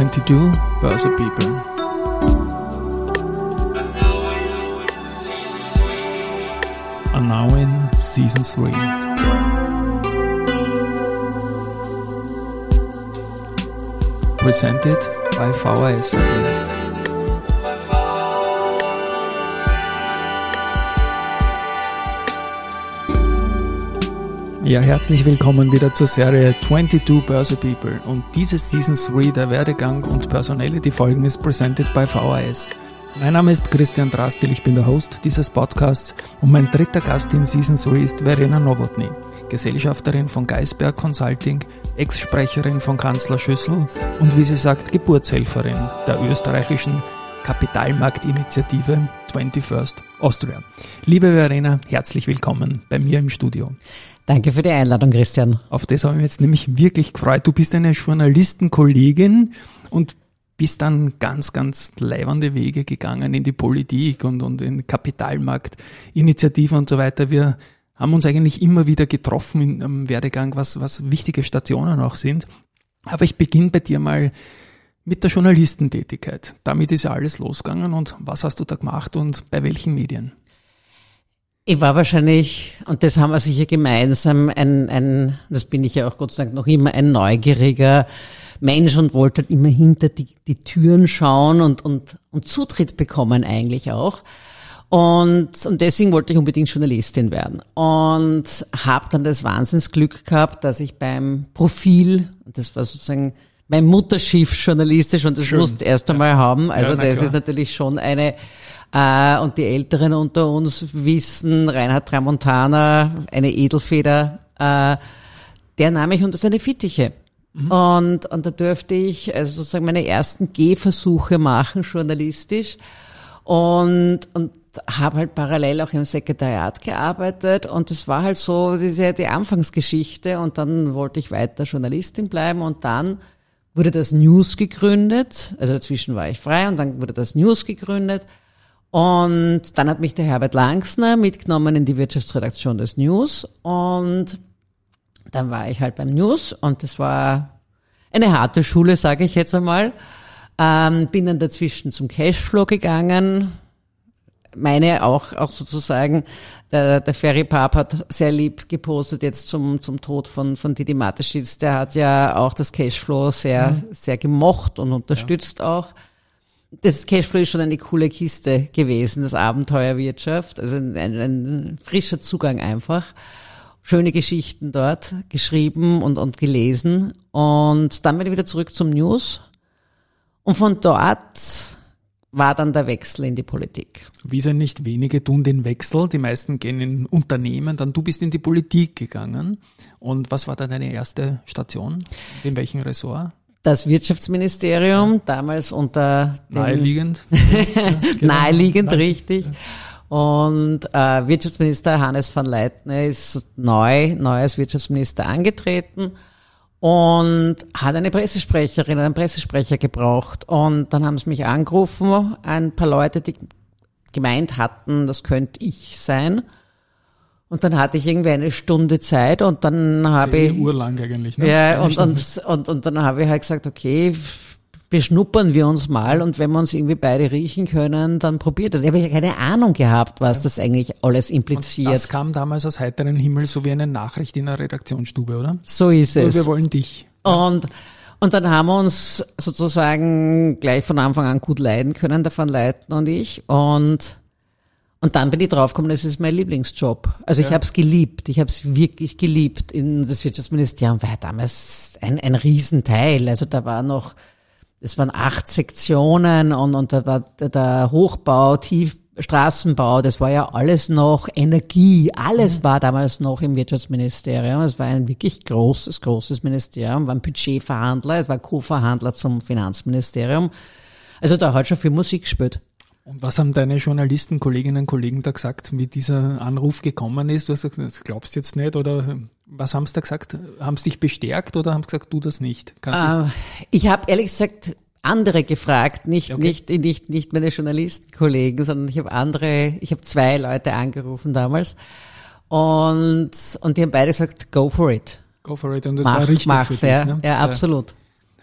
22 Börse People. Are now in season 3. Presented by VHS. Ja, herzlich willkommen wieder zur Serie 22 Börse People und diese Season 3 der Werdegang und Personality Folgen ist presented by VHS. Mein Name ist Christian Drastil, ich bin der Host dieses Podcasts und mein dritter Gast in Season 3 ist Verena Nowotny, Gesellschafterin von Geisberg Consulting, Ex-Sprecherin von Kanzler Schüssel und wie sie sagt, Geburtshelferin der österreichischen Kapitalmarktinitiative 21st Austria. Liebe Verena, herzlich willkommen bei mir im Studio. Danke für die Einladung, Christian. Auf das habe ich mich jetzt nämlich wirklich gefreut. Du bist eine Journalistenkollegin und bist dann ganz, ganz leibende Wege gegangen in die Politik und, und in Kapitalmarktinitiativen und so weiter. Wir haben uns eigentlich immer wieder getroffen im Werdegang, was, was wichtige Stationen auch sind. Aber ich beginne bei dir mal mit der Journalistentätigkeit. Damit ist ja alles losgegangen und was hast du da gemacht und bei welchen Medien? Ich war wahrscheinlich, und das haben wir sicher gemeinsam, ein, ein, das bin ich ja auch Gott sei Dank noch immer, ein neugieriger Mensch und wollte halt immer hinter die, die Türen schauen und, und, und Zutritt bekommen eigentlich auch. Und, und deswegen wollte ich unbedingt Journalistin werden. Und habe dann das Wahnsinnsglück gehabt, dass ich beim Profil, das war sozusagen mein Mutterschiff journalistisch und das Schön. musste erst einmal ja. haben. Also ja, das klar. ist natürlich schon eine äh, und die Älteren unter uns wissen, Reinhard Tramontana, eine Edelfeder, äh, der nahm mich unter seine Fittiche. Mhm. Und, und da dürfte ich also sozusagen meine ersten Gehversuche machen, journalistisch. Und, und habe halt parallel auch im Sekretariat gearbeitet und das war halt so diese die Anfangsgeschichte und dann wollte ich weiter Journalistin bleiben und dann wurde das News gegründet, also dazwischen war ich frei und dann wurde das News gegründet und dann hat mich der Herbert Langsner mitgenommen in die Wirtschaftsredaktion des News und dann war ich halt beim News und das war eine harte Schule, sage ich jetzt einmal. Ähm, bin dann dazwischen zum Cashflow gegangen. Meine auch, auch sozusagen, der, der Ferry Pap hat sehr lieb gepostet jetzt zum, zum Tod von, von Didi Mateschitz. Der hat ja auch das Cashflow sehr, mhm. sehr gemocht und unterstützt ja. auch das Cashflow ist schon eine coole Kiste gewesen, das Abenteuerwirtschaft. Also ein, ein, ein frischer Zugang einfach. Schöne Geschichten dort geschrieben und, und gelesen. Und dann bin ich wieder zurück zum News. Und von dort war dann der Wechsel in die Politik. Wie sind nicht wenige tun den Wechsel? Die meisten gehen in Unternehmen, dann du bist in die Politik gegangen. Und was war dann deine erste Station? In welchem Ressort? das Wirtschaftsministerium, damals unter dem Naheliegend. genau. Naheliegend, richtig. Und äh, Wirtschaftsminister Hannes van Leitner ist neu, neu als Wirtschaftsminister angetreten und hat eine Pressesprecherin, einen Pressesprecher gebraucht. Und dann haben sie mich angerufen, ein paar Leute, die gemeint hatten, das könnte ich sein. Und dann hatte ich irgendwie eine Stunde Zeit und dann habe ich. Urlang eigentlich, ne? Ja, und, und, und, und dann habe ich halt gesagt, okay, beschnuppern wir uns mal und wenn wir uns irgendwie beide riechen können, dann probiert das. Ich habe ja keine Ahnung gehabt, was ja. das eigentlich alles impliziert. Und das kam damals aus heiteren Himmel so wie eine Nachricht in der Redaktionsstube, oder? So ist es. wir wollen dich. Ja. Und und dann haben wir uns sozusagen gleich von Anfang an gut leiden können, der Van Leiten und ich. Und und dann bin ich draufgekommen, das ist mein Lieblingsjob. Also ja. ich habe es geliebt. Ich habe es wirklich geliebt. In das Wirtschaftsministerium war damals ein, ein Riesenteil. Also da war noch, es waren acht Sektionen und, und da war der Hochbau, Tiefstraßenbau, das war ja alles noch Energie. Alles mhm. war damals noch im Wirtschaftsministerium. Es war ein wirklich großes, großes Ministerium, war ein Budgetverhandler, es war Co-Verhandler zum Finanzministerium. Also da hat schon viel Musik gespielt. Und was haben deine Journalisten, Kolleginnen und Kollegen da gesagt, wie dieser Anruf gekommen ist? Du hast gesagt, das glaubst du jetzt nicht oder was haben sie da gesagt? Haben sie dich bestärkt oder haben sie gesagt, du das nicht? Uh, ich habe ehrlich gesagt andere gefragt, nicht, okay. nicht, nicht, nicht meine Journalistenkollegen, sondern ich habe andere, ich habe zwei Leute angerufen damals und, und die haben beide gesagt, go for it. Go for it und das mach, war richtig mach's, für dich, ja, ne? ja, absolut.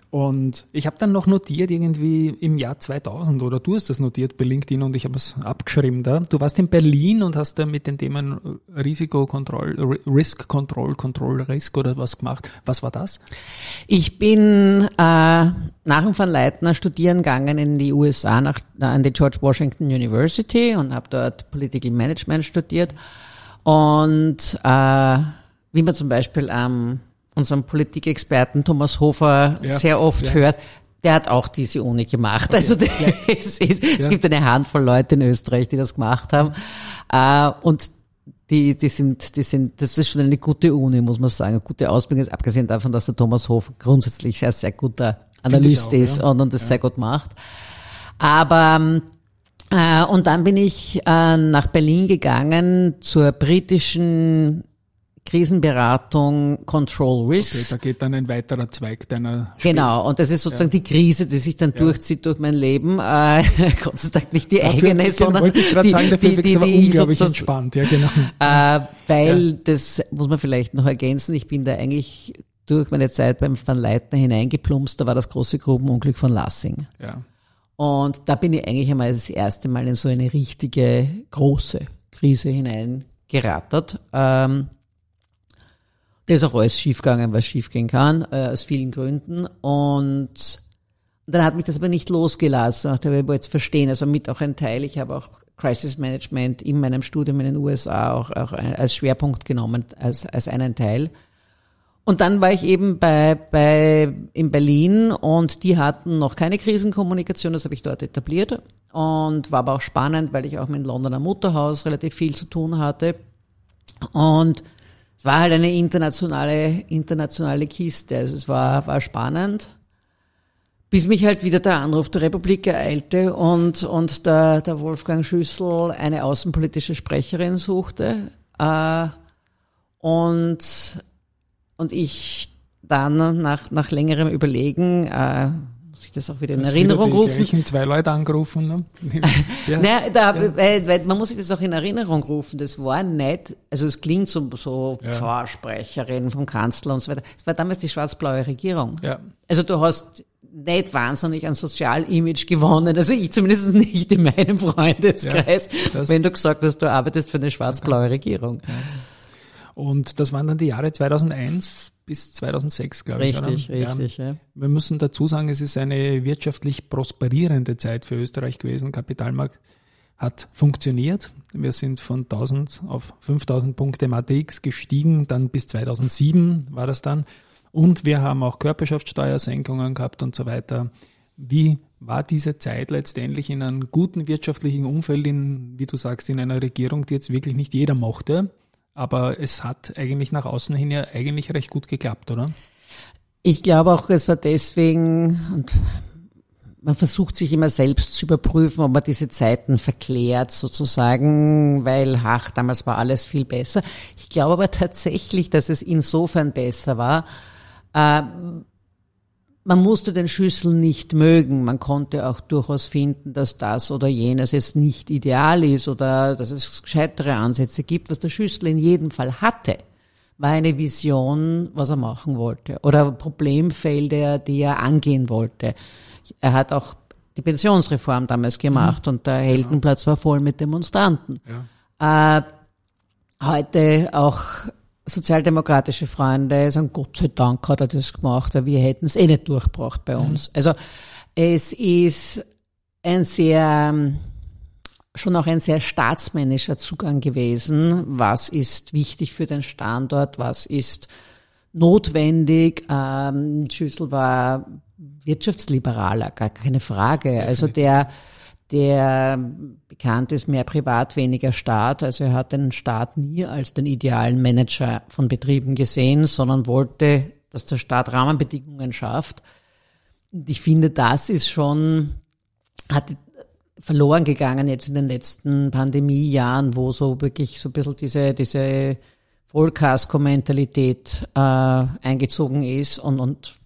Und ich habe dann noch notiert, irgendwie im Jahr 2000, oder du hast das notiert bei LinkedIn und ich habe es abgeschrieben da. Du warst in Berlin und hast da mit den Themen Risikokontroll, Risk Control, Control Risk oder was gemacht. Was war das? Ich bin äh, nach dem Van Leitner studieren gegangen in die USA, nach, an die George Washington University und habe dort Political Management studiert. Und äh, wie man zum Beispiel am ähm, unserem Politikexperten Thomas Hofer ja, sehr oft ja. hört, der hat auch diese Uni gemacht. Also ja. es, ist, es gibt eine Handvoll Leute in Österreich, die das gemacht haben. Äh, und die, die sind, die sind, das ist schon eine gute Uni, muss man sagen, eine gute Ausbildung, ist abgesehen davon, dass der Thomas Hofer grundsätzlich sehr, sehr guter Analyst auch, ist und, und das sehr gut macht. Aber äh, und dann bin ich äh, nach Berlin gegangen zur britischen Krisenberatung, Control Risk. Okay, da geht dann ein weiterer Zweig deiner Spiel. Genau, und das ist sozusagen ja. die Krise, die sich dann ja. durchzieht durch mein Leben. Äh, Gott sei Dank nicht die dafür, eigene, sondern wollte ich die, sagen, dafür die, die, die unglaublich entspannt. Ja, genau. Äh, weil, ja. das muss man vielleicht noch ergänzen, ich bin da eigentlich durch meine Zeit beim Van Leitner hineingeplumpst, da war das große Grubenunglück von Lassing. Ja. Und da bin ich eigentlich einmal das erste Mal in so eine richtige große Krise hineingerattert. Ähm, da ist auch alles schiefgegangen, was schiefgehen kann, äh, aus vielen Gründen. Und dann hat mich das aber nicht losgelassen. Ich habe jetzt verstehen, also mit auch ein Teil. Ich habe auch Crisis Management in meinem Studium in den USA auch, auch als Schwerpunkt genommen, als, als einen Teil. Und dann war ich eben bei, bei, in Berlin und die hatten noch keine Krisenkommunikation, das habe ich dort etabliert. Und war aber auch spannend, weil ich auch mit dem Londoner Mutterhaus relativ viel zu tun hatte. Und es war halt eine internationale, internationale Kiste. Also es war, war spannend. Bis mich halt wieder der Anruf der Republik ereilte und, und der, der Wolfgang Schüssel eine außenpolitische Sprecherin suchte. Äh, und, und ich dann nach, nach längerem Überlegen äh, das auch wieder in Erinnerung wieder die rufen. zwei Leute angerufen. Ne? ja. naja, da, ja. weil, weil man muss sich das auch in Erinnerung rufen. Das war nicht, also es klingt so, so ja. Vorsprecherin vom Kanzler und so weiter. Es war damals die schwarz-blaue Regierung. Ja. Also du hast nicht wahnsinnig an Sozialimage gewonnen. Also ich zumindest nicht in meinem Freundeskreis, ja, wenn du gesagt hast, du arbeitest für eine schwarz-blaue Regierung. Ja. Und das waren dann die Jahre 2001 bis 2006, glaube richtig, ich. Richtig, richtig. Ja. Wir müssen dazu sagen, es ist eine wirtschaftlich prosperierende Zeit für Österreich gewesen. Kapitalmarkt hat funktioniert. Wir sind von 1000 auf 5000 Punkte MATX gestiegen, dann bis 2007 war das dann. Und wir haben auch Körperschaftssteuersenkungen gehabt und so weiter. Wie war diese Zeit letztendlich in einem guten wirtschaftlichen Umfeld, in, wie du sagst, in einer Regierung, die jetzt wirklich nicht jeder mochte? Aber es hat eigentlich nach außen hin ja eigentlich recht gut geklappt, oder? Ich glaube auch, es war deswegen, und man versucht sich immer selbst zu überprüfen, ob man diese Zeiten verklärt sozusagen, weil, ach, damals war alles viel besser. Ich glaube aber tatsächlich, dass es insofern besser war, äh, man musste den Schüssel nicht mögen. Man konnte auch durchaus finden, dass das oder jenes jetzt nicht ideal ist oder dass es gescheitere Ansätze gibt. Was der Schüssel in jedem Fall hatte, war eine Vision, was er machen wollte oder Problemfelder, die er angehen wollte. Er hat auch die Pensionsreform damals gemacht mhm. und der Heldenplatz war voll mit Demonstranten. Ja. Äh, heute auch sozialdemokratische Freunde sagen, Gott sei Dank hat er das gemacht, weil wir hätten es eh nicht durchgebracht bei uns. Mhm. Also es ist ein sehr, schon auch ein sehr staatsmännischer Zugang gewesen. Was ist wichtig für den Standort? Was ist notwendig? Ähm, Schüssel war wirtschaftsliberaler, gar keine Frage. Also der, der bekannt ist mehr privat, weniger Staat. Also er hat den Staat nie als den idealen Manager von Betrieben gesehen, sondern wollte, dass der Staat Rahmenbedingungen schafft. Und ich finde, das ist schon, hat verloren gegangen jetzt in den letzten Pandemiejahren, wo so wirklich so ein bisschen diese, diese Vollkasko-Mentalität äh, eingezogen ist und, und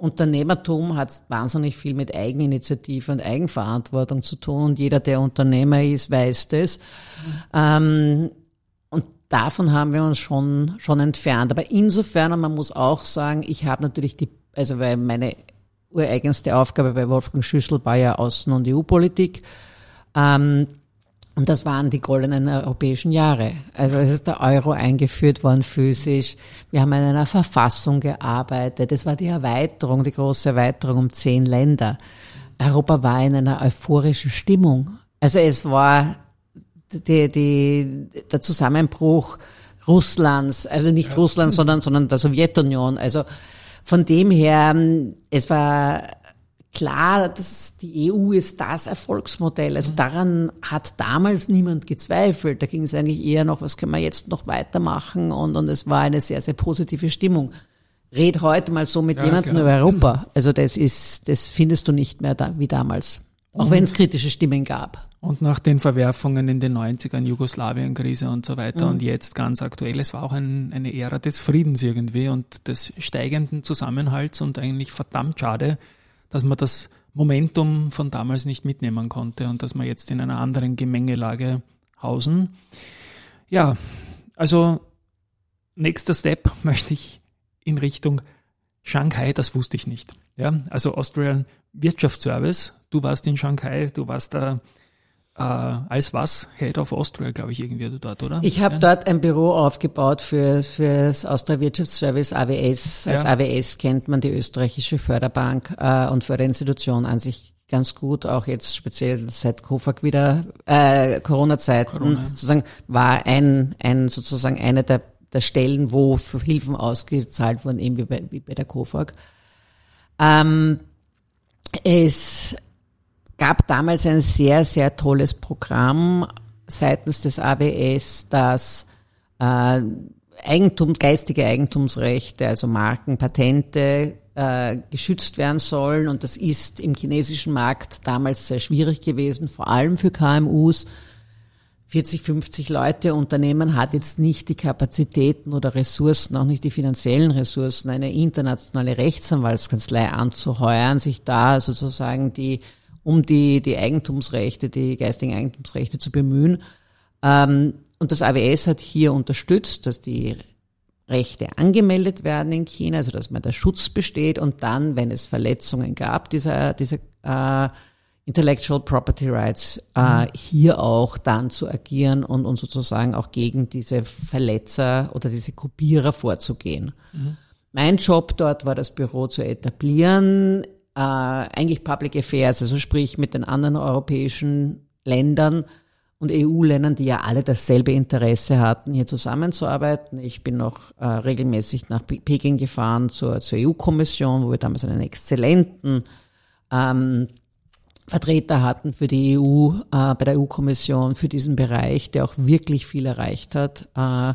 Unternehmertum hat wahnsinnig viel mit Eigeninitiative und Eigenverantwortung zu tun. Und jeder, der Unternehmer ist, weiß das. Ähm, und davon haben wir uns schon, schon entfernt. Aber insofern, und man muss auch sagen, ich habe natürlich die, also weil meine ureigenste Aufgabe bei Wolfgang Schüssel war ja Außen- und EU-Politik. Ähm, und das waren die goldenen europäischen Jahre. Also es ist der Euro eingeführt worden physisch. Wir haben an einer Verfassung gearbeitet. Es war die Erweiterung, die große Erweiterung um zehn Länder. Europa war in einer euphorischen Stimmung. Also es war die, die, der Zusammenbruch Russlands, also nicht ja. Russland, sondern, sondern der Sowjetunion. Also von dem her, es war klar, dass die EU ist das Erfolgsmodell. Also daran hat damals niemand gezweifelt. Da ging es eigentlich eher noch, was können wir jetzt noch weitermachen? Und, und es war eine sehr, sehr positive Stimmung. Red heute mal so mit ja, jemandem genau. über Europa. Also das ist, das findest du nicht mehr da, wie damals. Auch wenn es kritische Stimmen gab. Und nach den Verwerfungen in den 90ern, Jugoslawien-Krise und so weiter mhm. und jetzt ganz aktuell, es war auch ein, eine Ära des Friedens irgendwie und des steigenden Zusammenhalts und eigentlich verdammt schade, dass man das Momentum von damals nicht mitnehmen konnte und dass wir jetzt in einer anderen Gemengelage hausen. Ja, also nächster Step möchte ich in Richtung Shanghai, das wusste ich nicht. Ja, also Austrian Wirtschaftsservice, du warst in Shanghai, du warst da äh, als was? Head of Austria, glaube ich, irgendwie dort, oder? Ich habe ja. dort ein Büro aufgebaut für, für das Austria Wirtschaftsservice AWS. Als ja. AWS kennt man die österreichische Förderbank äh, und Förderinstitution an sich ganz gut, auch jetzt speziell seit COFAG wieder äh, Corona-Zeiten Corona. sozusagen war ein, ein sozusagen eine der, der Stellen, wo Hilfen ausgezahlt wurden, eben wie bei, wie bei der COFAG. Ähm, es gab damals ein sehr, sehr tolles Programm seitens des AWS, das äh, Eigentum, geistige Eigentumsrechte, also Marken, Patente äh, geschützt werden sollen. Und das ist im chinesischen Markt damals sehr schwierig gewesen, vor allem für KMUs. 40, 50 Leute Unternehmen hat jetzt nicht die Kapazitäten oder Ressourcen, auch nicht die finanziellen Ressourcen, eine internationale Rechtsanwaltskanzlei anzuheuern, sich da sozusagen die um die, die Eigentumsrechte, die geistigen Eigentumsrechte zu bemühen. Ähm, und das AWS hat hier unterstützt, dass die Rechte angemeldet werden in China, also dass man der Schutz besteht und dann, wenn es Verletzungen gab, dieser, dieser äh, Intellectual Property Rights, äh, mhm. hier auch dann zu agieren und, und sozusagen auch gegen diese Verletzer oder diese Kopierer vorzugehen. Mhm. Mein Job dort war, das Büro zu etablieren äh, eigentlich Public Affairs, also sprich mit den anderen europäischen Ländern und EU-Ländern, die ja alle dasselbe Interesse hatten, hier zusammenzuarbeiten. Ich bin noch äh, regelmäßig nach Peking gefahren zur, zur EU-Kommission, wo wir damals einen exzellenten ähm, Vertreter hatten für die EU, äh, bei der EU-Kommission für diesen Bereich, der auch wirklich viel erreicht hat äh,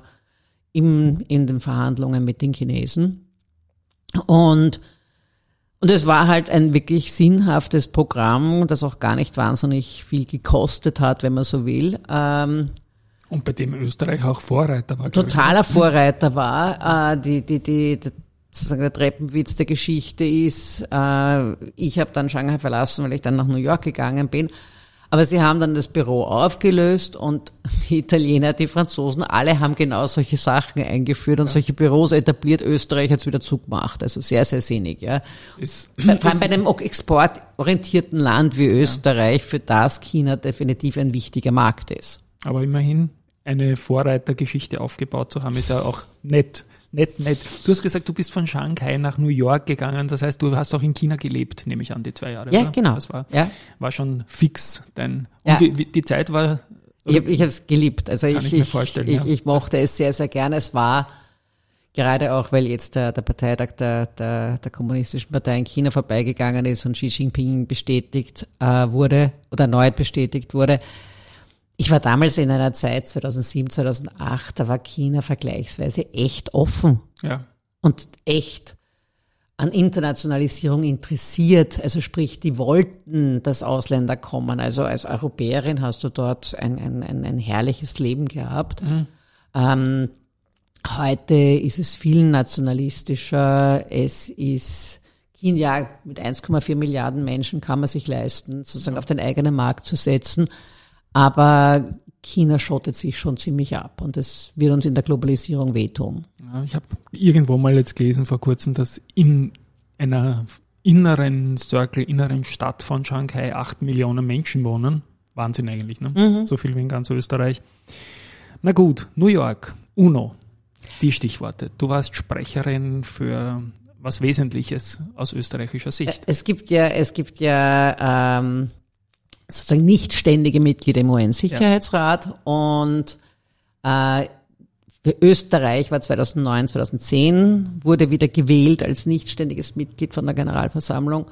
im, in den Verhandlungen mit den Chinesen. Und und es war halt ein wirklich sinnhaftes Programm, das auch gar nicht wahnsinnig viel gekostet hat, wenn man so will. Ähm, und bei dem Österreich auch Vorreiter war. Totaler ich. Vorreiter war. Äh, die, die, die, die, sozusagen der Treppenwitz der Geschichte ist, äh, ich habe dann Shanghai verlassen, weil ich dann nach New York gegangen bin. Aber sie haben dann das Büro aufgelöst und die Italiener, die Franzosen, alle haben genau solche Sachen eingeführt und ja. solche Büros etabliert. Österreich hat es wieder zugemacht. Also sehr, sehr sinnig. Ja. Ist, Vor allem bei einem exportorientierten Land wie Österreich, ja. für das China definitiv ein wichtiger Markt ist. Aber immerhin eine Vorreitergeschichte aufgebaut zu haben, ist ja auch nett. Nett, nett. Du hast gesagt, du bist von Shanghai nach New York gegangen. Das heißt, du hast auch in China gelebt, nehme ich an, die zwei Jahre. Ja, oder? genau. Das war, ja. war schon fix. Dein, und ja. wie, wie, die Zeit war. Ich habe es geliebt. Also ich, ich, ich, ich, ich mochte es sehr, sehr gerne. Es war gerade auch, weil jetzt der, der Parteitag der, der, der Kommunistischen Partei in China vorbeigegangen ist und Xi Jinping bestätigt äh, wurde oder erneut bestätigt wurde ich war damals in einer Zeit, 2007, 2008, da war China vergleichsweise echt offen. Ja. Und echt an Internationalisierung interessiert. Also sprich, die wollten, dass Ausländer kommen. Also als Europäerin hast du dort ein, ein, ein, ein herrliches Leben gehabt. Mhm. Ähm, heute ist es viel nationalistischer. Es ist China mit 1,4 Milliarden Menschen kann man sich leisten, sozusagen auf den eigenen Markt zu setzen. Aber China schottet sich schon ziemlich ab und das wird uns in der Globalisierung wehtun. Ja, ich habe irgendwo mal jetzt gelesen vor kurzem, dass in einer inneren Circle, inneren Stadt von Shanghai acht Millionen Menschen wohnen. Wahnsinn eigentlich, ne? Mhm. So viel wie in ganz Österreich. Na gut, New York, UNO, die Stichworte. Du warst Sprecherin für was Wesentliches aus österreichischer Sicht. Es gibt ja, es gibt ja ähm, sozusagen nicht ständige Mitglieder im UN-Sicherheitsrat ja. und äh, für Österreich war 2009, 2010 wurde wieder gewählt als nicht ständiges Mitglied von der Generalversammlung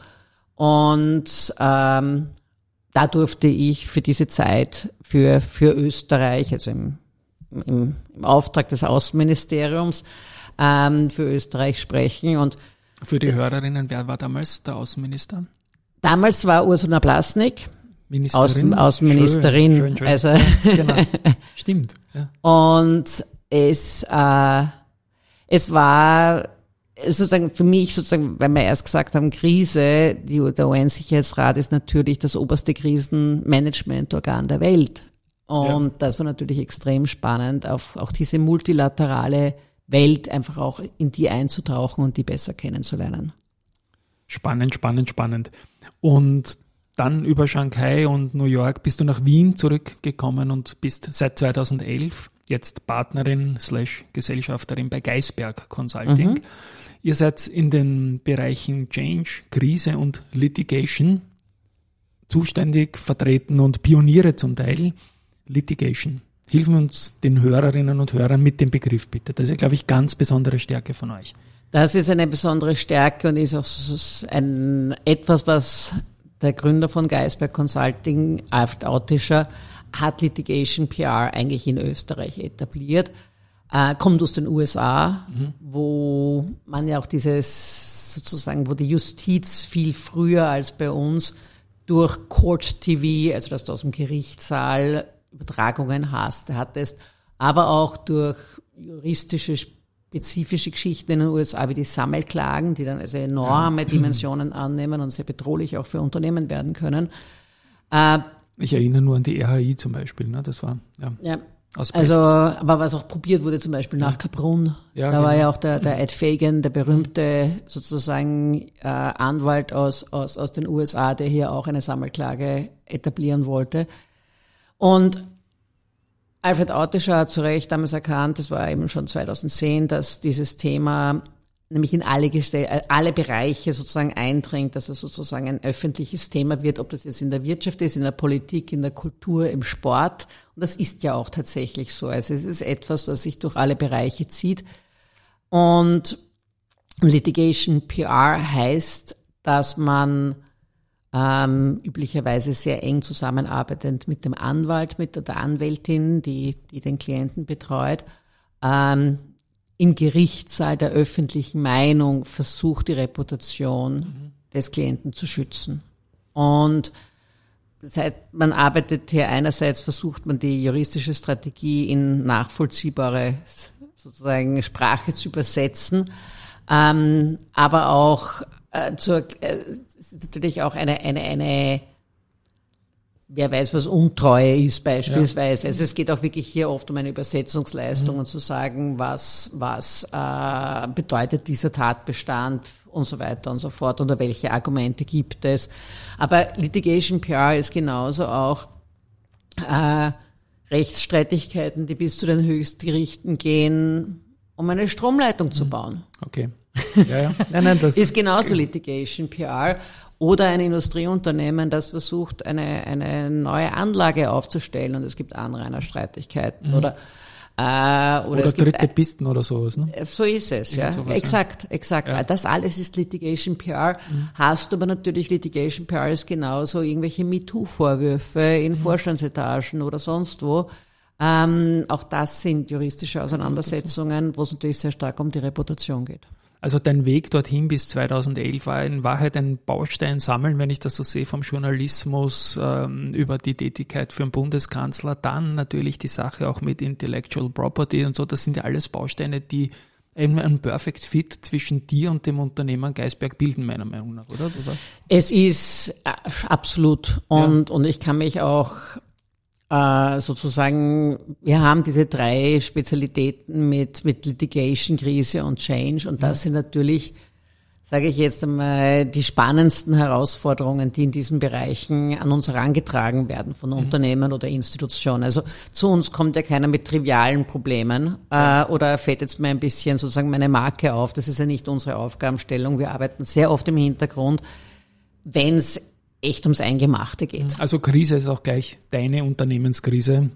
und ähm, da durfte ich für diese Zeit für für Österreich, also im, im, im Auftrag des Außenministeriums ähm, für Österreich sprechen und für die Hörerinnen, wer war damals der Außenminister? Damals war Ursula Blasnik Außen, Außenministerin. Schön, schön, schön. Also genau. Stimmt. Ja. Und es, äh, es war sozusagen für mich sozusagen, weil wir erst gesagt haben, Krise, die, der UN-Sicherheitsrat ist natürlich das oberste Krisenmanagementorgan der Welt. Und ja. das war natürlich extrem spannend, auf auch diese multilaterale Welt einfach auch in die einzutauchen und die besser kennenzulernen. Spannend, spannend, spannend. Und dann über Shanghai und New York bist du nach Wien zurückgekommen und bist seit 2011 jetzt Partnerin slash Gesellschafterin bei Geisberg Consulting. Mhm. Ihr seid in den Bereichen Change, Krise und Litigation zuständig, vertreten und Pioniere zum Teil. Litigation. Hilfen uns den Hörerinnen und Hörern mit dem Begriff bitte. Das ist, glaube ich, ganz besondere Stärke von euch. Das ist eine besondere Stärke und ist auch ein, etwas, was der Gründer von Geisberg Consulting, Alfred Autischer, hat Litigation PR eigentlich in Österreich etabliert. Äh, kommt aus den USA, mhm. wo man ja auch dieses sozusagen, wo die Justiz viel früher als bei uns durch Court TV, also dass du aus dem Gerichtssaal Übertragungen hast, hattest, aber auch durch juristische spezifische Geschichten in den USA wie die Sammelklagen, die dann also enorme Dimensionen annehmen und sehr bedrohlich auch für Unternehmen werden können. Äh, ich erinnere nur an die RHI zum Beispiel, ne? das war ja. ja. Also, aber was auch probiert wurde, zum Beispiel nach Kaprun, ja, da genau. war ja auch der, der Ed Fagan, der berühmte sozusagen äh, Anwalt aus, aus, aus den USA, der hier auch eine Sammelklage etablieren wollte. Und Alfred Autischer hat zu Recht damals erkannt, das war eben schon 2010, dass dieses Thema nämlich in alle, äh, alle Bereiche sozusagen eindringt, dass es sozusagen ein öffentliches Thema wird, ob das jetzt in der Wirtschaft ist, in der Politik, in der Kultur, im Sport. Und das ist ja auch tatsächlich so. Also es ist etwas, was sich durch alle Bereiche zieht. Und Litigation PR heißt, dass man ähm, üblicherweise sehr eng zusammenarbeitend mit dem Anwalt, mit der Anwältin, die, die den Klienten betreut, ähm, im Gerichtssaal der öffentlichen Meinung versucht, die Reputation mhm. des Klienten zu schützen. Und das heißt, man arbeitet hier einerseits, versucht man die juristische Strategie in nachvollziehbare sozusagen Sprache zu übersetzen, ähm, aber auch äh, zur, äh, ist natürlich auch eine, eine, eine, wer weiß, was Untreue ist beispielsweise. Ja. Also es geht auch wirklich hier oft um eine Übersetzungsleistung mhm. und zu sagen, was, was äh, bedeutet dieser Tatbestand und so weiter und so fort oder welche Argumente gibt es. Aber Litigation PR ist genauso auch äh, Rechtsstreitigkeiten, die bis zu den Höchstgerichten gehen, um eine Stromleitung zu mhm. bauen. Okay. Ja, ja. Nein, nein, das ist genauso Litigation PR. Oder ein Industrieunternehmen, das versucht, eine, eine neue Anlage aufzustellen und es gibt Anrainerstreitigkeiten. Mhm. Oder äh, oder, oder es dritte gibt, Pisten oder sowas, ne? So ist es, ja. Sowas, exakt, exakt. Ja. Das alles ist Litigation PR. Mhm. Hast du aber natürlich Litigation PR ist genauso irgendwelche MeToo-Vorwürfe in mhm. Vorstandsetagen oder sonst wo. Ähm, auch das sind juristische Auseinandersetzungen, wo es natürlich sehr stark um die Reputation geht. Also dein Weg dorthin bis 2011 war in Wahrheit ein Baustein sammeln, wenn ich das so sehe, vom Journalismus ähm, über die Tätigkeit für den Bundeskanzler, dann natürlich die Sache auch mit Intellectual Property und so. Das sind ja alles Bausteine, die eben ein Perfect Fit zwischen dir und dem Unternehmer Geisberg bilden, meiner Meinung nach, oder? oder? Es ist äh, absolut. Und, ja. und ich kann mich auch äh, sozusagen, wir haben diese drei Spezialitäten mit, mit Litigation, Krise und Change und das sind natürlich sage ich jetzt einmal, die spannendsten Herausforderungen, die in diesen Bereichen an uns herangetragen werden von mhm. Unternehmen oder Institutionen. Also zu uns kommt ja keiner mit trivialen Problemen äh, oder fällt jetzt mal ein bisschen sozusagen meine Marke auf. Das ist ja nicht unsere Aufgabenstellung. Wir arbeiten sehr oft im Hintergrund, wenn es echt ums Eingemachte geht. Also Krise ist auch gleich deine Unternehmenskrise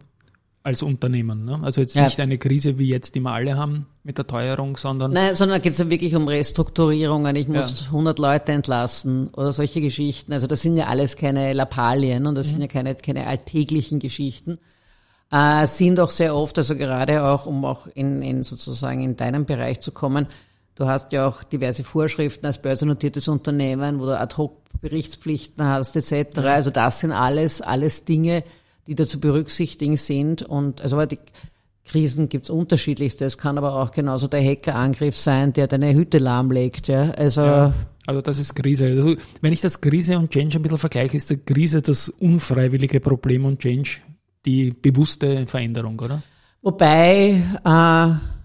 als Unternehmen. Ne? Also jetzt ja. nicht eine Krise wie jetzt, die wir alle haben mit der Teuerung, sondern... Nein, sondern geht es ja wirklich um Restrukturierungen. Ich muss ja. 100 Leute entlassen oder solche Geschichten. Also das sind ja alles keine Lappalien und das mhm. sind ja keine, keine alltäglichen Geschichten. Äh, sind auch sehr oft, also gerade auch, um auch in, in sozusagen in deinem Bereich zu kommen, Du hast ja auch diverse Vorschriften als börsennotiertes Unternehmen, wo du Ad-Hoc-Berichtspflichten hast, etc. Also das sind alles, alles Dinge, die da zu berücksichtigen sind. Und also die Krisen gibt's unterschiedlichste. Es kann aber auch genauso der Hackerangriff sein, der deine Hütte lahmlegt. Ja? Also ja, also das ist Krise. Also wenn ich das Krise und Change ein bisschen vergleiche, ist der Krise das unfreiwillige Problem und Change die bewusste Veränderung, oder? Wobei äh,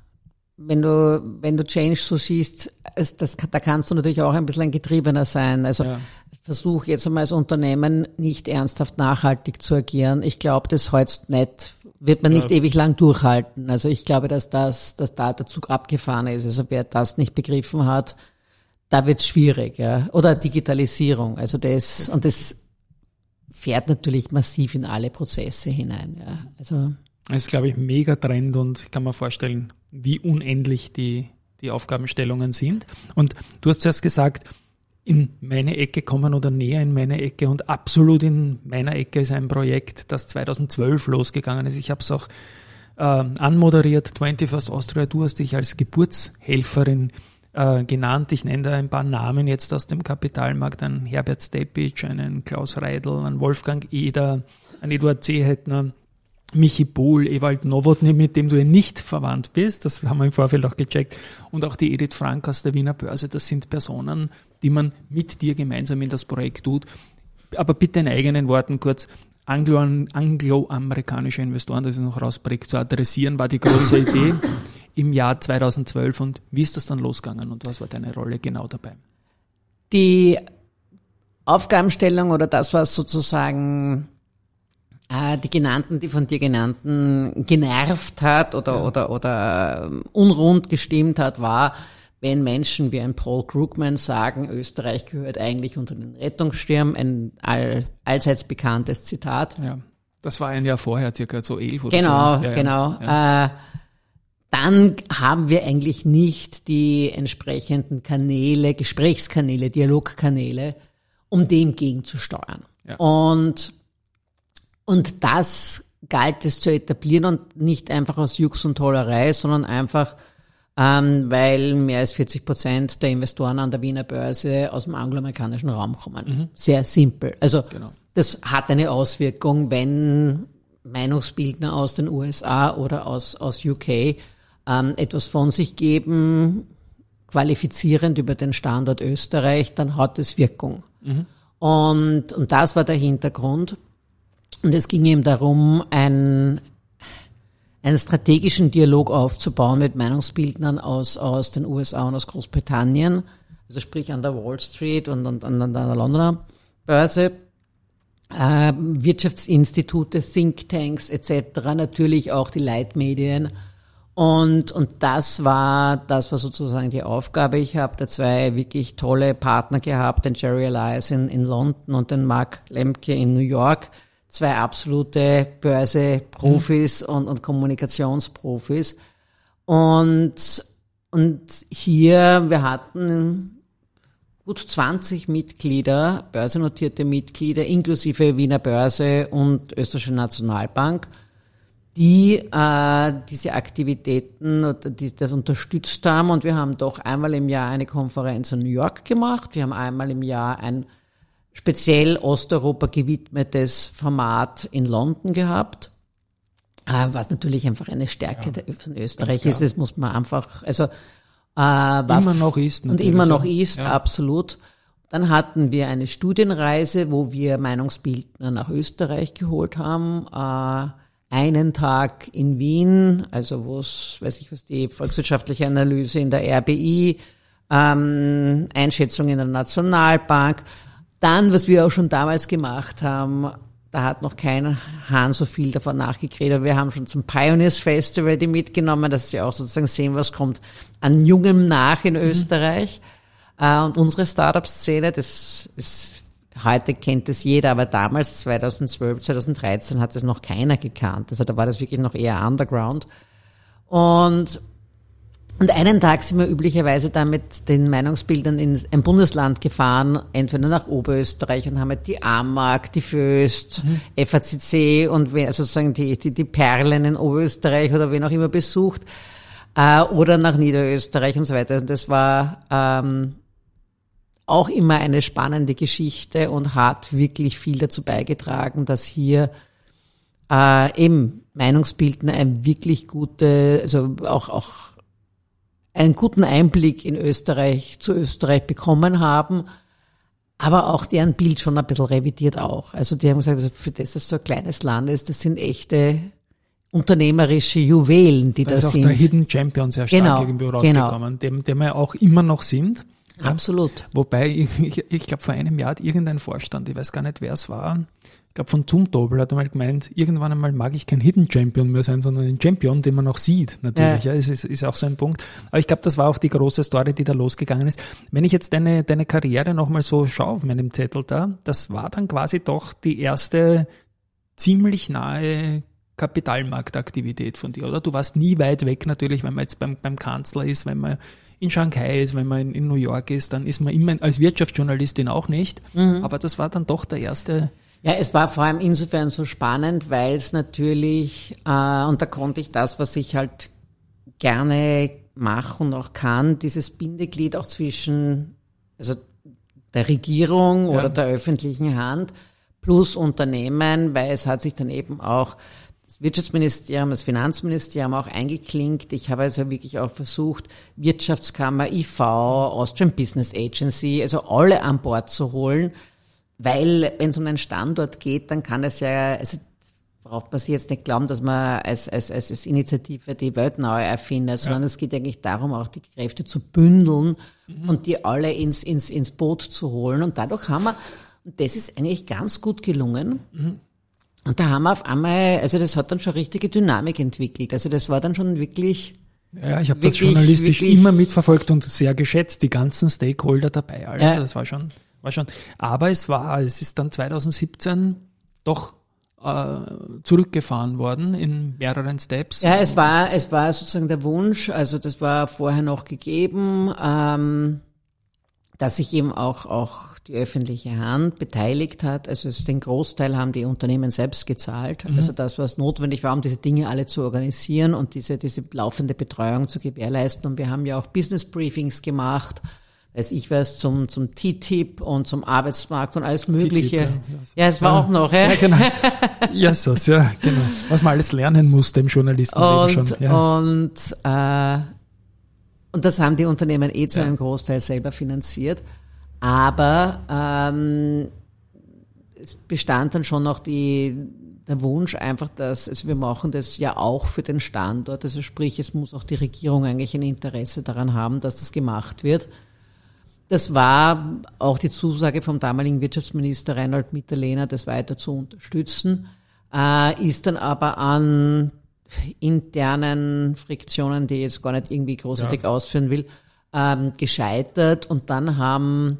wenn du, wenn du Change so siehst, es, das, da kannst du natürlich auch ein bisschen ein Getriebener sein. Also ja. versuch jetzt einmal als Unternehmen nicht ernsthaft nachhaltig zu agieren. Ich glaube, das heute nicht, wird man nicht ja. ewig lang durchhalten. Also ich glaube, dass das, dass da der Zug abgefahren ist. Also wer das nicht begriffen hat, da wird es schwierig, ja. Oder Digitalisierung. Also das, und das fährt natürlich massiv in alle Prozesse hinein, ja. Also. Das ist, glaube ich, mega Trend und ich kann mir vorstellen, wie unendlich die, die Aufgabenstellungen sind. Und du hast zuerst gesagt, in meine Ecke kommen oder näher in meine Ecke und absolut in meiner Ecke ist ein Projekt, das 2012 losgegangen ist. Ich habe es auch äh, anmoderiert, 21st Austria. Du hast dich als Geburtshelferin äh, genannt. Ich nenne da ein paar Namen jetzt aus dem Kapitalmarkt, einen Herbert Stepic, einen Klaus Reidel, einen Wolfgang Eder, einen Eduard Zehetner, Michi Pohl, Ewald Nowotny, mit dem du ja nicht verwandt bist, das haben wir im Vorfeld auch gecheckt, und auch die Edith Frank aus der Wiener Börse, das sind Personen, die man mit dir gemeinsam in das Projekt tut. Aber bitte in eigenen Worten kurz, anglo-amerikanische Investoren, das ist noch rausprägt, zu adressieren, war die große Idee im Jahr 2012 und wie ist das dann losgegangen? Und was war deine Rolle genau dabei? Die Aufgabenstellung oder das, was sozusagen die genannten, die von dir genannten, genervt hat oder, ja. oder, oder ähm, unrund gestimmt hat, war, wenn Menschen wie ein Paul Krugman sagen, Österreich gehört eigentlich unter den Rettungsschirm, ein all, allseits bekanntes Zitat. Ja, das war ein Jahr vorher, circa so elf oder genau, so. Ja, genau, genau. Äh, dann haben wir eigentlich nicht die entsprechenden Kanäle, Gesprächskanäle, Dialogkanäle, um dem gegenzusteuern. Ja. Und und das galt es zu etablieren und nicht einfach aus Jux und Tollerei, sondern einfach, ähm, weil mehr als 40 Prozent der Investoren an der Wiener Börse aus dem angloamerikanischen Raum kommen. Mhm. Sehr simpel. Also genau. das hat eine Auswirkung, wenn Meinungsbildner aus den USA oder aus, aus UK ähm, etwas von sich geben, qualifizierend über den Standort Österreich, dann hat es Wirkung. Mhm. Und, und das war der Hintergrund. Und es ging ihm darum, ein, einen strategischen Dialog aufzubauen mit Meinungsbildnern aus, aus den USA und aus Großbritannien, also sprich an der Wall Street und, und an, an der Londoner Börse, äh, Wirtschaftsinstitute, Thinktanks etc., natürlich auch die Leitmedien. Und, und das war, das war sozusagen die Aufgabe. Ich habe da zwei wirklich tolle Partner gehabt, den Jerry Elias in, in London und den Mark Lemke in New York, zwei absolute Börseprofis mhm. und, und Kommunikationsprofis. Und, und hier, wir hatten gut 20 Mitglieder, börsennotierte Mitglieder, inklusive Wiener Börse und Österreichische Nationalbank, die äh, diese Aktivitäten oder die das unterstützt haben. Und wir haben doch einmal im Jahr eine Konferenz in New York gemacht. Wir haben einmal im Jahr ein speziell Osteuropa gewidmetes Format in London gehabt. Äh, was natürlich einfach eine Stärke ja, von Österreich ist, das muss man einfach, also äh, immer noch ist und immer noch ist, ja. absolut. Dann hatten wir eine Studienreise, wo wir Meinungsbildner nach Österreich geholt haben. Äh, einen Tag in Wien, also wo es, weiß ich was, die volkswirtschaftliche Analyse in der RBI, ähm, Einschätzung in der Nationalbank. Dann, was wir auch schon damals gemacht haben, da hat noch kein Hahn so viel davon nachgekriegt, aber wir haben schon zum Pioneers Festival die mitgenommen, dass sie auch sozusagen sehen, was kommt an Jungem nach in mhm. Österreich. Äh, und unsere Startup-Szene, das ist, heute kennt es jeder, aber damals 2012, 2013 hat es noch keiner gekannt. Also da war das wirklich noch eher Underground. Und und einen Tag sind wir üblicherweise da mit den Meinungsbildern in ein Bundesland gefahren, entweder nach Oberösterreich und haben halt die A-Mark, die Föst, mhm. FACC und also sozusagen die, die, die Perlen in Oberösterreich oder wen auch immer besucht, äh, oder nach Niederösterreich und so weiter. Und das war ähm, auch immer eine spannende Geschichte und hat wirklich viel dazu beigetragen, dass hier äh, eben Meinungsbildner ein wirklich gute, also auch, auch einen guten Einblick in Österreich, zu Österreich bekommen haben, aber auch deren Bild schon ein bisschen revidiert auch. Also die haben gesagt, also für das, dass so ein kleines Land ist, das sind echte unternehmerische Juwelen, die da, da ist sind. auch der Hidden Champion sehr stark genau, irgendwo rausgekommen, genau. dem, dem wir auch immer noch sind. Absolut. Wobei, ich, ich glaube, vor einem Jahr hat irgendein Vorstand, ich weiß gar nicht, wer es war, ich glaube von Zumtobel hat einmal gemeint, irgendwann einmal mag ich kein Hidden Champion mehr sein, sondern ein Champion, den man noch sieht, natürlich. Ja. ja es ist, ist auch so ein Punkt. Aber ich glaube, das war auch die große Story, die da losgegangen ist. Wenn ich jetzt deine, deine Karriere nochmal so schaue auf meinem Zettel da, das war dann quasi doch die erste ziemlich nahe Kapitalmarktaktivität von dir, oder? Du warst nie weit weg natürlich, wenn man jetzt beim, beim Kanzler ist, wenn man in Shanghai ist, wenn man in, in New York ist, dann ist man immer als Wirtschaftsjournalistin auch nicht. Mhm. Aber das war dann doch der erste ja, es war vor allem insofern so spannend, weil es natürlich, äh, und da konnte ich das, was ich halt gerne mache und auch kann, dieses Bindeglied auch zwischen also der Regierung ja. oder der öffentlichen Hand plus Unternehmen, weil es hat sich dann eben auch das Wirtschaftsministerium, das Finanzministerium auch eingeklinkt. Ich habe also wirklich auch versucht, Wirtschaftskammer, IV, Austrian Business Agency, also alle an Bord zu holen, weil wenn es um einen Standort geht, dann kann es ja, also braucht man sich jetzt nicht glauben, dass man als, als, als Initiative die Welt neu erfindet, sondern ja. es geht eigentlich darum, auch die Kräfte zu bündeln mhm. und die alle ins, ins, ins Boot zu holen. Und dadurch haben wir, und das ist eigentlich ganz gut gelungen. Mhm. Und da haben wir auf einmal, also das hat dann schon richtige Dynamik entwickelt. Also das war dann schon wirklich. Ja, ich habe das journalistisch immer mitverfolgt und sehr geschätzt, die ganzen Stakeholder dabei. Also ja. Das war schon war schon. Aber es war, es ist dann 2017 doch äh, zurückgefahren worden in mehreren Steps. Ja, es war, es war sozusagen der Wunsch, also das war vorher noch gegeben, ähm, dass sich eben auch, auch die öffentliche Hand beteiligt hat. Also es, den Großteil haben die Unternehmen selbst gezahlt. Mhm. Also das, was notwendig war, um diese Dinge alle zu organisieren und diese, diese laufende Betreuung zu gewährleisten. Und wir haben ja auch Business Briefings gemacht weiß ich was, zum, zum TTIP und zum Arbeitsmarkt und alles Mögliche. TTIP, ja, ja, es war ja, auch noch, ja. Ja, genau. Ja, so, ja, genau. Was man alles lernen musste im Journalistenleben und, schon. Ja. Und, äh, und das haben die Unternehmen eh zu einem Großteil selber finanziert. Aber ähm, es bestand dann schon noch die, der Wunsch einfach, dass, also wir machen das ja auch für den Standort, also sprich, es muss auch die Regierung eigentlich ein Interesse daran haben, dass das gemacht wird. Das war auch die Zusage vom damaligen Wirtschaftsminister Reinhold Mitterlehner, das weiter zu unterstützen, äh, ist dann aber an internen Friktionen, die ich jetzt gar nicht irgendwie großartig ja. ausführen will, ähm, gescheitert. Und dann haben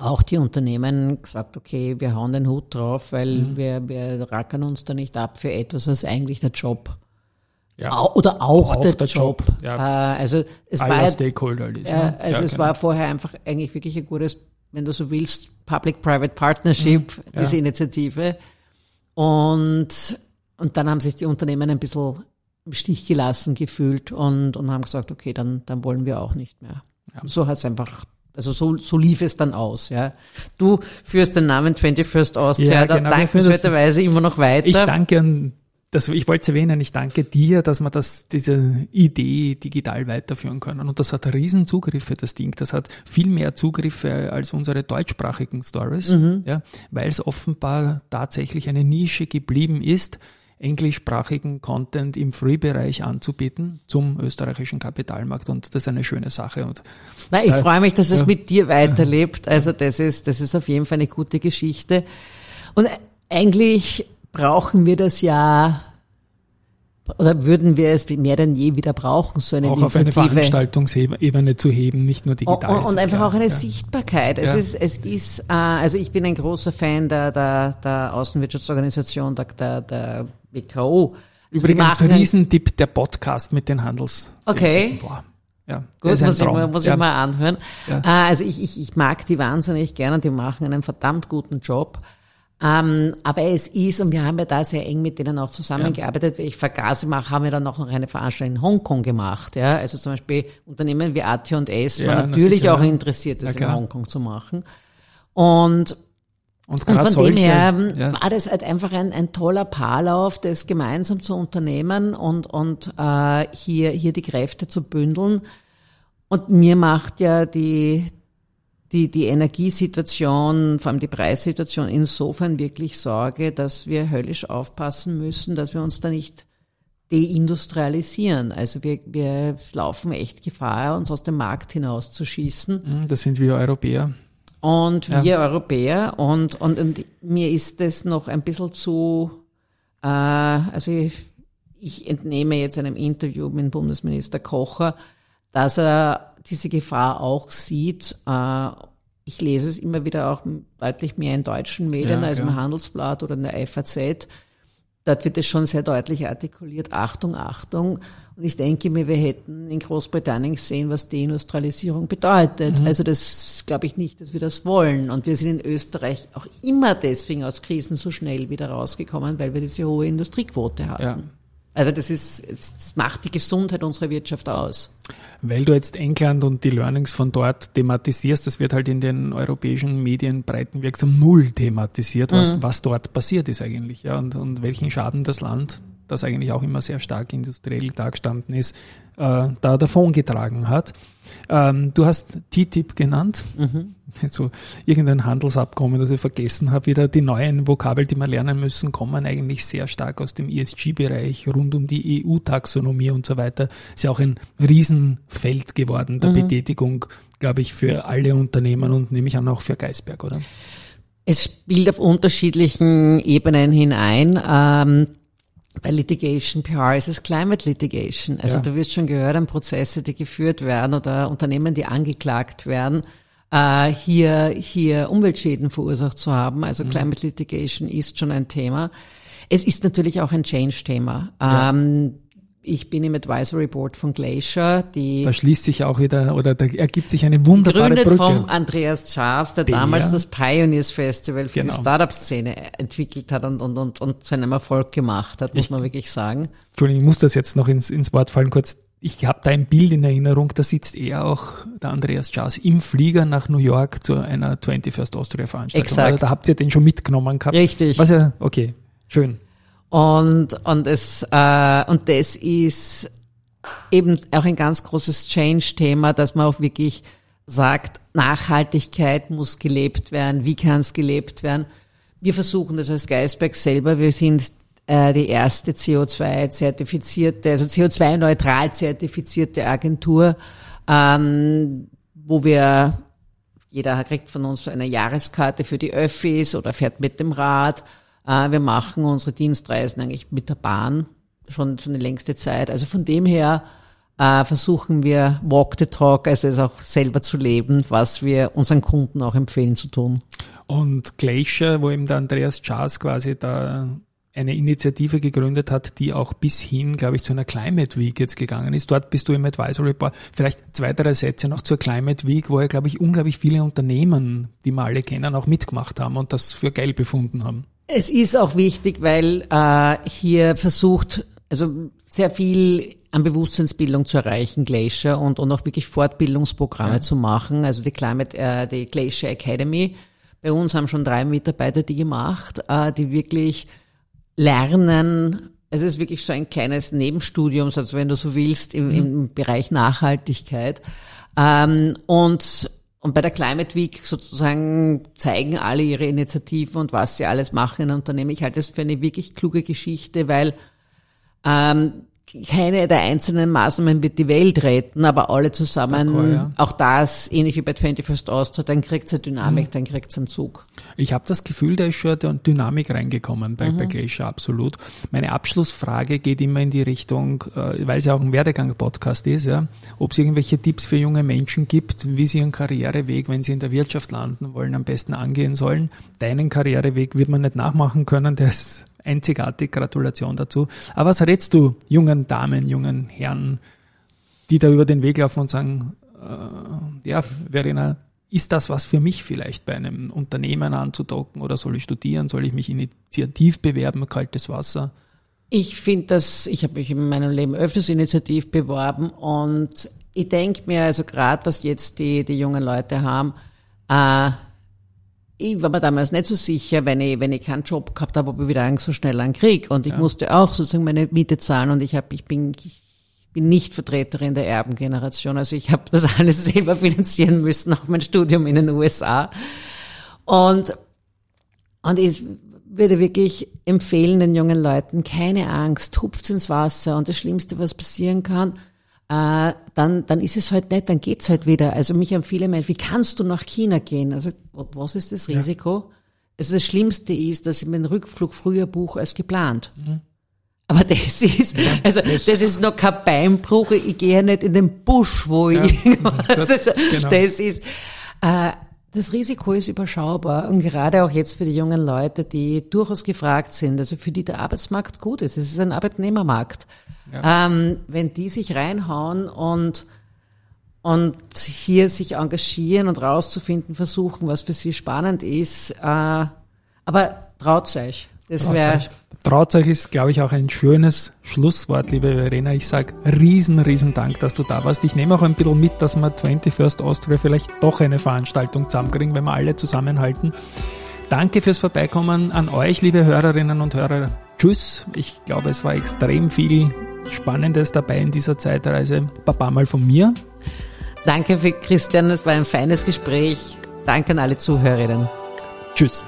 auch die Unternehmen gesagt, okay, wir hauen den Hut drauf, weil mhm. wir, wir rackern uns da nicht ab für etwas, was eigentlich der Job ja. Oder auch, auch der, der, Job. Job. Ja. Äh, also es Aller war Stakeholder ist, ne? also ja, es genau. war vorher einfach eigentlich wirklich ein gutes, wenn du so willst, Public-Private Partnership, mhm. diese Initiative. Und, und dann haben sich die Unternehmen ein bisschen im Stich gelassen gefühlt und, und haben gesagt, okay, dann, dann wollen wir auch nicht mehr. So hat es einfach also so, so lief es dann aus, ja. Du führst den Namen 21st Austria ja, genau, dankenswerterweise immer noch weiter. Ich danke an das, ich wollte es erwähnen, ich danke dir, dass wir das, diese Idee digital weiterführen können. Und das hat riesen Zugriffe, das Ding. Das hat viel mehr Zugriffe als unsere deutschsprachigen Stories, mhm. ja, weil es offenbar tatsächlich eine Nische geblieben ist, englischsprachigen Content im Free-Bereich anzubieten zum österreichischen Kapitalmarkt und das ist eine schöne Sache. Und Na, ich äh, freue mich, dass ja, es mit dir weiterlebt. Also das ist, das ist auf jeden Fall eine gute Geschichte. Und eigentlich brauchen wir das ja oder würden wir es mehr denn je wieder brauchen, so eine auch Initiative. auf eine Veranstaltungsebene zu heben, nicht nur digital. Und, und einfach klar. auch eine ja. Sichtbarkeit. Es ja. ist, es ist, äh, also ich bin ein großer Fan der, der, der Außenwirtschaftsorganisation, der, der, der WKO. Also Übrigens ein Riesentipp der Podcast mit den Handels. Okay. Boah. Ja, Gut, muss, ich, mal, muss ja. ich mal anhören. Ja. Äh, also ich, ich, ich mag die wahnsinnig gerne, die machen einen verdammt guten Job. Ähm, aber es ist, und wir haben ja da sehr eng mit denen auch zusammengearbeitet, ja. ich vergaß, wir haben ja dann noch eine Veranstaltung in Hongkong gemacht, ja, also zum Beispiel Unternehmen wie AT&S ja, war natürlich sicher, auch interessiert, das in Hongkong zu machen. Und und, und von solche, dem her ja. war das halt einfach ein, ein toller Paarlauf, das gemeinsam zu unternehmen und, und äh, hier, hier die Kräfte zu bündeln. Und mir macht ja die, die, die Energiesituation, vor allem die Preissituation insofern wirklich Sorge, dass wir höllisch aufpassen müssen, dass wir uns da nicht deindustrialisieren. Also wir, wir laufen echt Gefahr, uns aus dem Markt hinauszuschießen. Mhm, das sind wir Europäer. Und wir ja. Europäer. Und, und, und mir ist das noch ein bisschen zu, äh, also ich, ich entnehme jetzt einem Interview mit Bundesminister Kocher, dass er diese Gefahr auch sieht. Äh, ich lese es immer wieder auch deutlich mehr in deutschen Medien ja, als im Handelsblatt oder in der FAZ. Dort wird es schon sehr deutlich artikuliert, Achtung, Achtung. Und ich denke mir, wir hätten in Großbritannien gesehen, was Deindustrialisierung bedeutet. Mhm. Also das glaube ich nicht, dass wir das wollen. Und wir sind in Österreich auch immer deswegen aus Krisen so schnell wieder rausgekommen, weil wir diese hohe Industriequote hatten. Ja. Also das ist, das macht die Gesundheit unserer Wirtschaft aus. Weil du jetzt England und die Learnings von dort thematisierst, das wird halt in den europäischen Medien breitenwirksam null thematisiert, was, mhm. was dort passiert ist eigentlich, ja, und, und welchen Schaden das Land, das eigentlich auch immer sehr stark industriell dargestanden ist, äh, da davongetragen hat. Ähm, du hast TTIP genannt, mhm. so irgendein Handelsabkommen, das ich vergessen habe. Wieder die neuen Vokabel, die wir lernen müssen, kommen eigentlich sehr stark aus dem ESG-Bereich, rund um die EU-Taxonomie und so weiter. Ist ja auch ein Riesenfeld geworden der mhm. Betätigung, glaube ich, für alle Unternehmen und nehme ich an auch für Geisberg, oder? Es spielt auf unterschiedlichen Ebenen hinein. Ähm, bei Litigation PR ist es Climate Litigation. Also ja. du wirst schon gehört an Prozesse, die geführt werden oder Unternehmen, die angeklagt werden, äh, hier, hier Umweltschäden verursacht zu haben. Also mhm. Climate Litigation ist schon ein Thema. Es ist natürlich auch ein Change-Thema. Ja. Ähm, ich bin im Advisory Board von Glacier, die. Da schließt sich auch wieder, oder da ergibt sich eine wunderbare gegründet Brücke. vom Andreas Charles, der, der damals das Pioneers Festival für genau. die Startup-Szene entwickelt hat und, und, und, und zu einem Erfolg gemacht hat, muss ich, man wirklich sagen. Entschuldigung, ich muss das jetzt noch ins, ins Wort fallen kurz. Ich habe da ein Bild in Erinnerung, da sitzt er auch, der Andreas Charles, im Flieger nach New York zu einer 21st Austria Veranstaltung. Exakt. Also da habt ihr den schon mitgenommen gehabt. Richtig. Was ja, okay, schön. Und, und, es, äh, und das ist eben auch ein ganz großes Change-Thema, dass man auch wirklich sagt, Nachhaltigkeit muss gelebt werden. Wie kann es gelebt werden? Wir versuchen das als Geisberg selber. Wir sind äh, die erste CO2-zertifizierte, also CO2-neutral zertifizierte Agentur, ähm, wo wir, jeder kriegt von uns eine Jahreskarte für die Öffis oder fährt mit dem Rad wir machen unsere Dienstreisen eigentlich mit der Bahn schon, schon die längste Zeit. Also von dem her äh, versuchen wir Walk the Talk, also es auch selber zu leben, was wir unseren Kunden auch empfehlen zu tun. Und Glacier, wo eben der Andreas Charles quasi da eine Initiative gegründet hat, die auch bis hin, glaube ich, zu einer Climate Week jetzt gegangen ist. Dort bist du im Advisory Board. Vielleicht zwei, drei Sätze noch zur Climate Week, wo ja, glaube ich, unglaublich viele Unternehmen, die wir alle kennen, auch mitgemacht haben und das für geil befunden haben. Es ist auch wichtig, weil äh, hier versucht, also sehr viel an Bewusstseinsbildung zu erreichen, Glacier, und, und auch wirklich Fortbildungsprogramme ja. zu machen. Also die Climate, äh, die Glacier Academy. Bei uns haben schon drei Mitarbeiter die gemacht, äh, die wirklich lernen, es ist wirklich so ein kleines Nebenstudium, also wenn du so willst, im, im Bereich Nachhaltigkeit. Ähm, und, und bei der Climate Week sozusagen zeigen alle ihre Initiativen und was sie alles machen in Unternehmen. Ich halte das für eine wirklich kluge Geschichte, weil ähm, keine der einzelnen Maßnahmen wird die Welt retten, aber alle zusammen, D'accord, ja. auch das, ähnlich wie bei 21st Austria, dann kriegt's eine Dynamik, dann kriegt's einen Zug. Ich habe das Gefühl, da ist schon eine Dynamik reingekommen bei, bei Glacier, absolut. Meine Abschlussfrage geht immer in die Richtung, äh, weil es ja auch ein Werdegang-Podcast ist, ja, ob es irgendwelche Tipps für junge Menschen gibt, wie sie ihren Karriereweg, wenn sie in der Wirtschaft landen wollen, am besten angehen sollen. Deinen Karriereweg wird man nicht nachmachen können, der ist einzigartig. Gratulation dazu. Aber was rätst du jungen Damen, jungen Herren, die da über den Weg laufen und sagen, äh, ja, Verena, ist das was für mich vielleicht bei einem Unternehmen anzudocken oder soll ich studieren, soll ich mich initiativ bewerben, kaltes Wasser? Ich finde das, ich habe mich in meinem Leben öfters initiativ beworben und ich denke mir, also gerade was jetzt die, die jungen Leute haben, äh, ich war mir damals nicht so sicher, wenn ich, wenn ich keinen Job gehabt habe, ob ich wieder einen so schnell einen krieg. Und ich Ja. musste auch sozusagen meine Miete zahlen und ich habe, ich bin, ich bin nicht Vertreterin der Erbengeneration. Also ich habe das alles selber finanzieren müssen, auch mein Studium in den USA. Und, und ich würde wirklich empfehlen den jungen Leuten, keine Angst, hupft ins Wasser und das Schlimmste, was passieren kann, äh, dann, dann ist es halt nicht, dann geht's halt wieder. Also mich haben viele Menschen, wie kannst du nach China gehen? Also was ist das Risiko? Also das Schlimmste ist, dass ich meinen Rückflug früher buche als geplant. Aber das ist, also das ist noch kein Beinbruch. Ich gehe ja nicht in den Busch, wo ich irgendwas. das- Also, genau. Das ist, äh, das Risiko ist überschaubar und gerade auch jetzt für die jungen Leute, die durchaus gefragt sind, also für die der Arbeitsmarkt gut ist. Es ist ein Arbeitnehmermarkt. Ähm, wenn die sich reinhauen und und hier sich engagieren und rauszufinden versuchen, was für sie spannend ist. Äh, aber traut euch. Das wäre. Traut euch ist, glaube ich, auch ein schönes Schlusswort, liebe Verena. Ich sag riesen, riesen Dank, dass du da warst. Ich nehme auch ein bisschen mit, dass wir 21st Austria vielleicht doch eine Veranstaltung zusammenkriegen, wenn wir alle zusammenhalten. Danke fürs Vorbeikommen an euch, liebe Hörerinnen und Hörer. Tschüss. Ich glaube, es war extrem viel Spannendes dabei in dieser Zeitreise. Baba mal von mir. Danke für Christian, das war ein feines Gespräch. Danke an alle Zuhörerinnen. Tschüss.